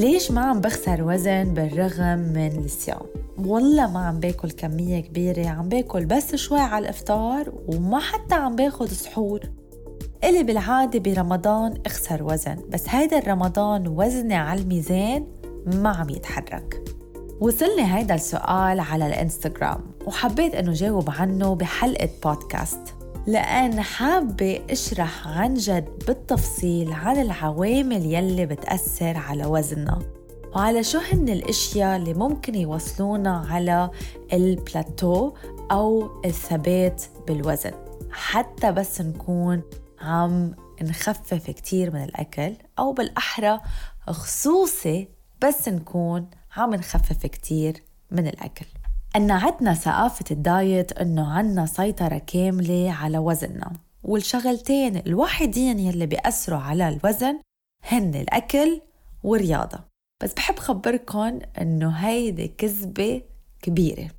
ليش ما عم بخسر وزن بالرغم من الصيام؟ والله ما عم باكل كمية كبيرة عم باكل بس شوي على الإفطار وما حتى عم باخد سحور. إلي بالعادة برمضان أخسر وزن بس هيدا الرمضان وزني على الميزان ما عم يتحرك. وصلني هيدا السؤال على الإنستغرام وحبيت إنه جاوب عنه بحلقة بودكاست. لأن حابة أشرح عن جد بالتفصيل عن العوامل يلي بتأثر على وزننا. وعلى شو هن الأشياء اللي ممكن يوصلونا على البلاتو أو الثبات بالوزن؟ حتى بس نكون عم نخفف كتير من الأكل أو بالأحرى خصوصي بس نكون عم نخفف كتير من الأكل. أن عدنا ثقافة الدايت أنه عنا سيطرة كاملة على وزننا والشغلتين الوحيدين يلي بيأثروا على الوزن هن الأكل والرياضة. بس بحب خبركن أنه هيدي كذبة كبيرة.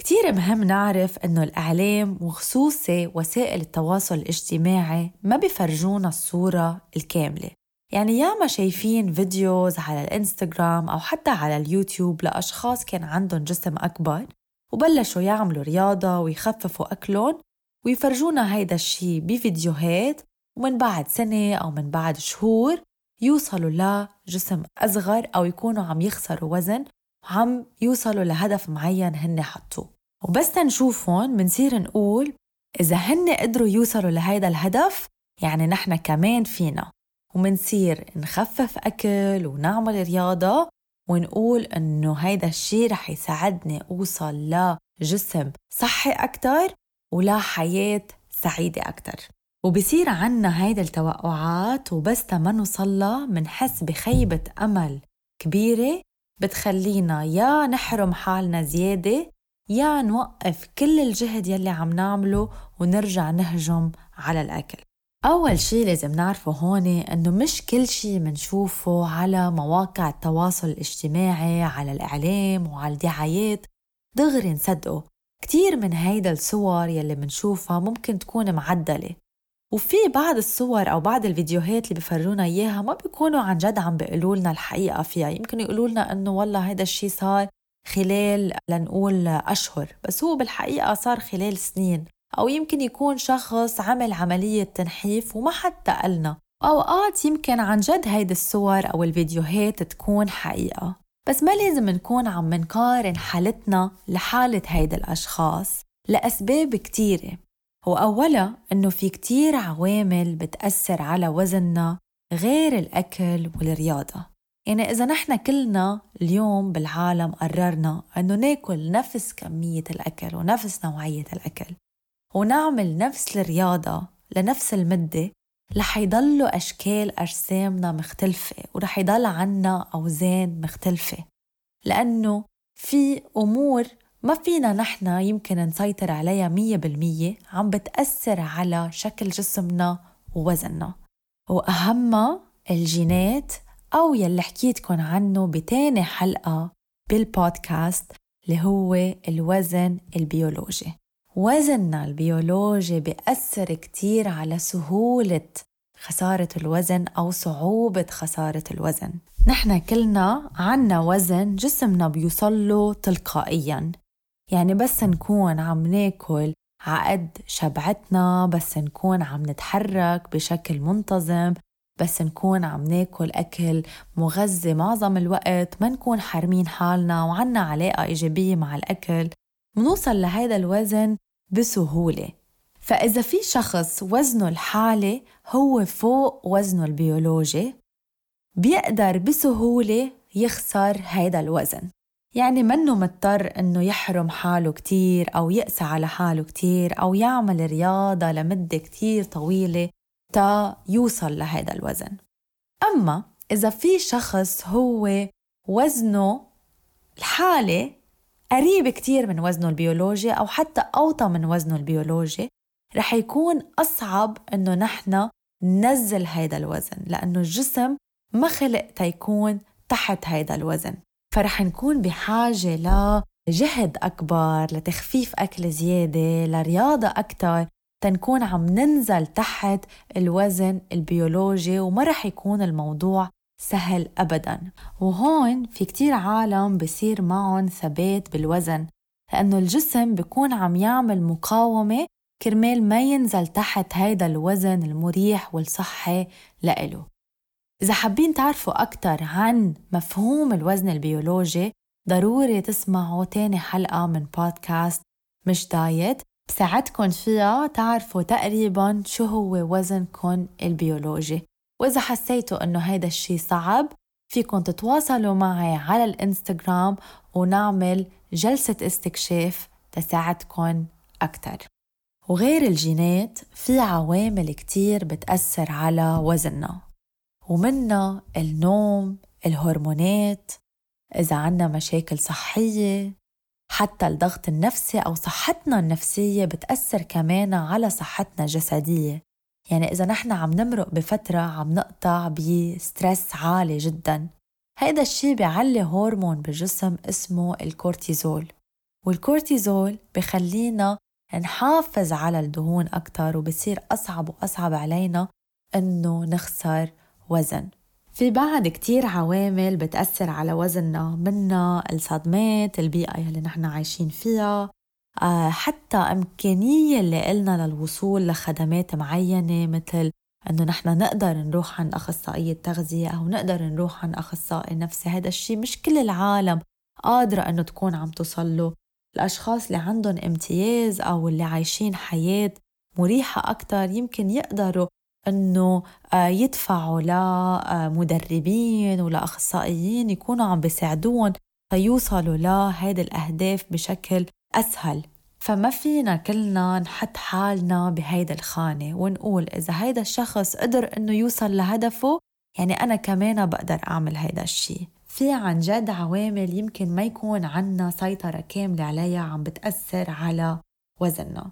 كتير مهم نعرف أنه الإعلام وخصوصي وسائل التواصل الاجتماعي ما بيفرجونا الصورة الكاملة. يعني ياما شايفين videos على الإنستغرام أو حتى على اليوتيوب لأشخاص كان عندهم جسم أكبر وبلشوا يعملوا رياضة ويخففوا أكلهم ويفرجونا هيدا الشي بفيديوهات ومن بعد سنة أو من بعد شهور يوصلوا لجسم أصغر أو يكونوا عم يخسروا وزن وعم يوصلوا لهدف معين هن حطوه. وبس تنشوفهم منصير نقول إذا هن قدروا يوصلوا لهيدا الهدف يعني نحن كمان فينا. ومنصير نخفف أكل ونعمل رياضة ونقول إنه هيدا الشي رح يساعدني أوصل لجسم صحي أكتر ولا حياة سعيدة أكتر. وبصير عنا هيدا التوقعات وبس ما نوصلها منحس بخيبة أمل كبيرة بتخلينا يا نحرم حالنا زيادة يا نوقف كل الجهد يلي عم نعمله ونرجع نهجم على الأكل. أول شي لازم نعرفه هون إنه مش كل شي منشوفه على مواقع التواصل الاجتماعي على الإعلام وعلى الدعايات. دغري نصدقه. كتير من هيدا الصور يلي منشوفها ممكن تكون معدلة. وفي بعض الصور أو بعض الفيديوهات اللي بفرونا إياها ما بيكونوا عن جد عم بيقولوا لنا الحقيقة فيها. يمكن يقولوا لنا إنه والله هيدا الشي صار خلال لنقول أشهر بس هو بالحقيقة صار خلال سنين. أو يمكن يكون شخص عمل عملية تنحيف وما حتى قالنا أوقات يمكن عن جد هيدي الصور أو الفيديوهات تكون حقيقة. بس ما لازم نكون عم منقارن حالتنا لحالة هيدا الأشخاص لأسباب كتيرة. وأولا إنه في كتير عوامل بتأثر على وزننا غير الأكل والرياضة. يعني إذا نحن كلنا اليوم بالعالم قررنا إنه ناكل نفس كمية الأكل ونفس نوعية الأكل ونعمل نفس الرياضة لنفس المدة رح يضلوا أشكال أجسامنا مختلفة ورح يضل عنا أوزان مختلفة. لأنه في أمور ما فينا نحن يمكن نسيطر عليها مية بالمية عم بتأثر على شكل جسمنا ووزننا. وأهمها الجينات أو يلي حكيتكن عنه بتاني حلقة بالبودكاست اللي هو الوزن البيولوجي. وزننا البيولوجي بيأثر كتير على سهولة خسارة الوزن أو صعوبة خسارة الوزن. نحن كلنا عنا وزن جسمنا بيوصله تلقائيا. يعني بس نكون عم ناكل عقد شبعتنا بس نكون عم نتحرك بشكل منتظم بس نكون عم ناكل أكل مغذي معظم الوقت ما نكون حارمين حالنا وعنا علاقة إيجابية مع الأكل. منوصل لهيدا الوزن بسهولة. فإذا في شخص وزنه الحالي هو فوق وزنه البيولوجي بيقدر بسهولة يخسر هيدا الوزن. يعني منه مضطر إنه يحرم حاله كتير أو يقسى على حاله كتير أو يعمل رياضة لمدة كتير طويلة تا يوصل لهيدا الوزن. أما إذا في شخص هو وزنه الحالي قريب كتير من وزنه البيولوجي أو حتى أوطى من وزنه البيولوجي رح يكون أصعب إنه نحن ننزل هيدا الوزن لأنه الجسم ما خلق تيكون تحت هيدا الوزن. فرح نكون بحاجة لجهد أكبر لتخفيف أكل زيادة لرياضة أكتر تنكون عم ننزل تحت الوزن البيولوجي وما رح يكون الموضوع سهل أبدا. وهون في كتير عالم بصير معهم ثبات بالوزن لأنه الجسم بيكون عم يعمل مقاومة كرمال ما ينزل تحت هيدا الوزن المريح والصحي لإله. إذا حابين تعرفوا أكتر عن مفهوم الوزن البيولوجي ضروري تسمعوا تاني حلقة من بودكاست مش دايت بساعدكن فيها تعرفوا تقريبا شو هو وزنكن البيولوجي. وإذا حسيتوا إنه هيدا الشي صعب فيكن تتواصلوا معي على الإنستغرام ونعمل جلسة استكشاف تساعدكن أكتر. وغير الجينات في عوامل كتير بتأثر على وزننا ومنها النوم الهرمونات إذا عنا مشاكل صحية حتى الضغط النفسي أو صحتنا النفسية بتأثر كمان على صحتنا الجسدية. يعني إذا نحن عم نمرق بفترة عم نقطع بستريس عالي جدا. هيدا الشي بيعلي هرمون بالجسم اسمه الكورتيزول. والكورتيزول بخلينا نحافظ على الدهون أكتر وبصير أصعب وأصعب علينا إنه نخسر وزن. في بعد كتير عوامل بتأثر على وزننا منها الصدمات البيئة يلي نحن عايشين فيها حتى إمكانية اللي إلنا للوصول لخدمات معينة مثل إنه نحن نقدر نروح عند أخصائية تغذية أو نقدر نروح عند أخصائي نفسي هذا الشيء مش كل العالم قادرة إنه تكون عم توصل له. الأشخاص اللي عندهم امتياز أو اللي عايشين حياة مريحة أكتر يمكن يقدروا إنه آه، يدفعوا لمدربين ولاخصائيين يكونوا عم بيساعدوهم تيوصلوا لهيدي الأهداف بشكل أسهل. فما فينا كلنا نحط حالنا بهيدا الخانة ونقول إذا هيدا الشخص قدر إنه يوصل لهدفه يعني أنا كمان بقدر أعمل هيدا الشي. في عن جد عوامل يمكن ما يكون عنا سيطرة كاملة عليها عم بتأثر على وزننا.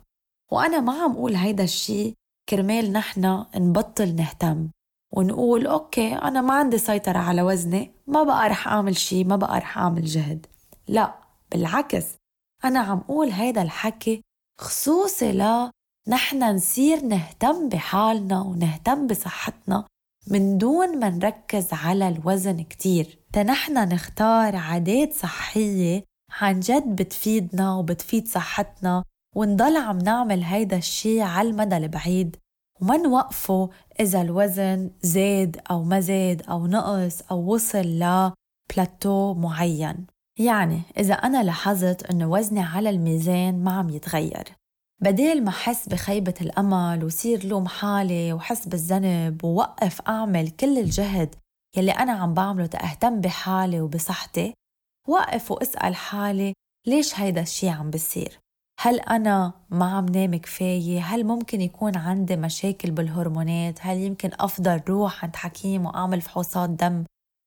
وأنا ما عم أقول هيدا الشي كرمال نحن نبطل نهتم ونقول okay أنا ما عندي سيطرة على وزني ما بقى رح أعمل شي ما بقى رح أعمل جهد. لا بالعكس. أنا عم أقول هيدا الحكي خصوصي لا نحن نصير نهتم بحالنا ونهتم بصحتنا من دون ما نركز على الوزن كتير. تنحن نختار عادات صحية عن جد بتفيدنا وبتفيد صحتنا ونضل عم نعمل هيدا الشي على المدى البعيد وما نوقفه إذا الوزن زاد أو ما زاد أو نقص أو وصل لبلاتو معين. يعني إذا أنا لاحظت إنه وزني على الميزان ما عم يتغير بدال ما أحس بخيبة الأمل وصير لوم حالي وحس بالذنب ووقف أعمل كل الجهد يلي أنا عم بعمله تأهتم بحالي وبصحتي وقف واسأل حالي ليش هيدا الشي عم بصير هل أنا ما عم نام كفاية؟ هل ممكن يكون عندي مشاكل بالهرمونات؟ هل يمكن أفضل روح عند حكيم وأعمل فحوصات دم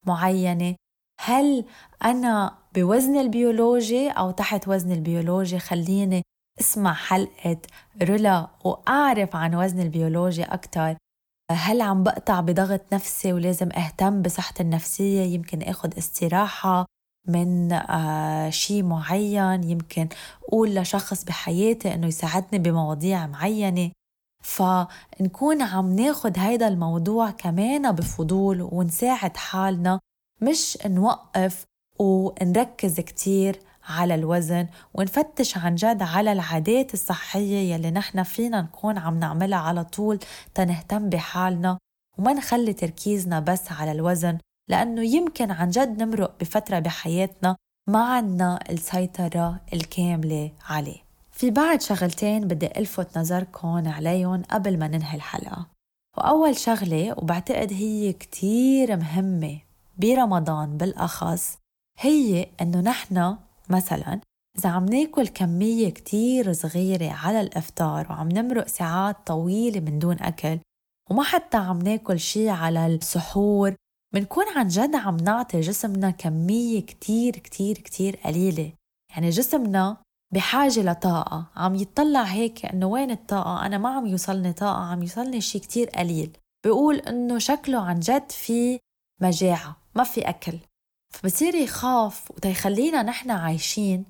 معينة؟ هل أنا بوزن البيولوجي أو تحت وزن البيولوجي. خليني أسمع حلقة رولا وأعرف عن وزن البيولوجي أكتر. هل عم بقطع بضغط نفسي ولازم أهتم بصحتي النفسية؟ يمكن أخد استراحة من آه شيء معين. يمكن أقول لشخص بحياتي إنه يساعدني بمواضيع معينة. فنكون عم ناخد هيدا الموضوع كمان بفضول ونساعد حالنا. مش نوقف ونركز كتير على الوزن ونفتش عن جد على العادات الصحية يلي نحن فينا نكون عم نعملها على طول تنهتم بحالنا. وما نخلي تركيزنا بس على الوزن لأنه يمكن عن جد نمرق بفترة بحياتنا ما عنا السيطرة الكاملة عليه. في بعد شغلتين بدي ألفت نظركم عليهم قبل ما ننهي الحلقة. وأول شغلة وبعتقد هي كتير مهمة برمضان بالأخص هي إنه نحن مثلا إذا عم ناكل كمية كتير صغيرة على الإفطار وعم نمرق ساعات طويلة من دون أكل وما حتى عم ناكل شي على السحور منكون عن جد عم نعطي جسمنا كمية كتير كتير كتير قليلة. يعني جسمنا بحاجة لطاقة. عم يطلع هيك إنه وين الطاقة؟ أنا ما عم يوصلني طاقة عم يوصلني شي كتير قليل. بيقول إنه شكله عن جد في مجاعة ما في أكل. فبصير يخاف وتيخلينا نحن عايشين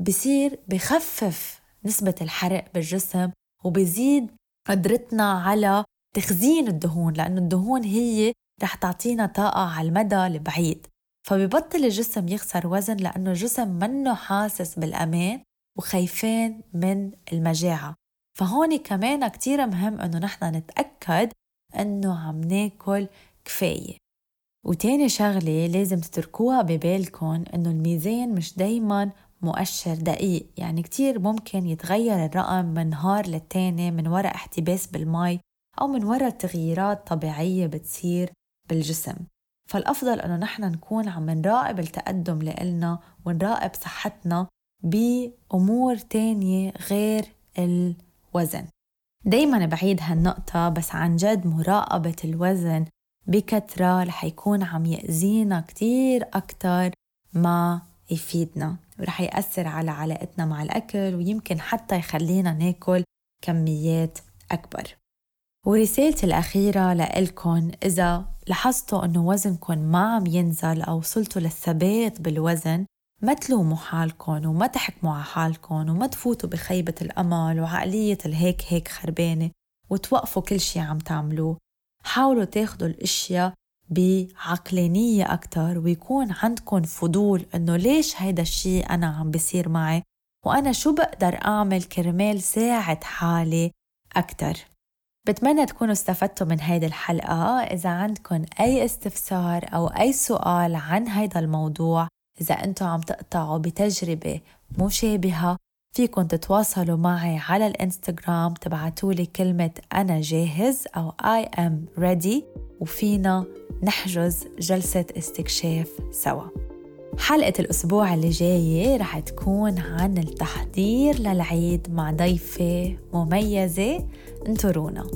بصير بخفف نسبة الحرق بالجسم وبزيد قدرتنا على تخزين الدهون لأنه الدهون هي رح تعطينا طاقة على المدى البعيد. فبيبطل الجسم يخسر وزن لأنه الجسم منه حاسس بالأمان وخايفين من المجاعة. فهون كمان كتير مهم إنه نحن نتأكد إنه عم ناكل كفاية. وتاني شغلة لازم تتركوها ببالكم إنه الميزان مش دايما مؤشر دقيق. يعني كتير ممكن يتغير الرقم من نهار للتاني من وراء احتباس بالمي أو من وراء تغييرات طبيعية بتصير بالجسم. فالأفضل أنه نحن نكون عم نراقب التقدم لإلنا ونراقب صحتنا بأمور تانية غير الوزن. دايما بعيد هالنقطة بس عن جد مراقبة الوزن بكثرة رح يكون عم يأذينا كتير أكتر ما يفيدنا. ورح يأثر على علاقتنا مع الأكل ويمكن حتى يخلينا ناكل كميات أكبر. ورسالتي الأخيرة لإلكن إذا لاحظتوا أنه وزنكم ما عم ينزل أو وصلتوا للثبات بالوزن ما تلوموا حالكم وما تحكموا على حالكم وما تفوتوا بخيبة الأمل وعقلية الهيك هيك خربانة وتوقفوا كل شي عم تعملوه. حاولوا تاخدوا الأشياء بعقلانية أكتر ويكون عندكم فضول إنه ليش هيدا الشي أنا عم بصير معي؟ وأنا شو بقدر أعمل كرمال ساعد حالي أكتر؟ بتمنى تكونوا استفدتوا من هيدي الحلقة. إذا عندكم أي استفسار أو أي سؤال عن هيدا الموضوع إذا أنتم عم تقطعوا بتجربة مشابهة فيكن تتواصلوا معي على الإنستغرام تبعتولي كلمة أنا جاهز أو I am ready وفينا نحجز جلسة استكشاف سوا. حلقة الأسبوع اللي جاي رح تكون عن التحضير للعيد مع ضيفة مميزة انطرونا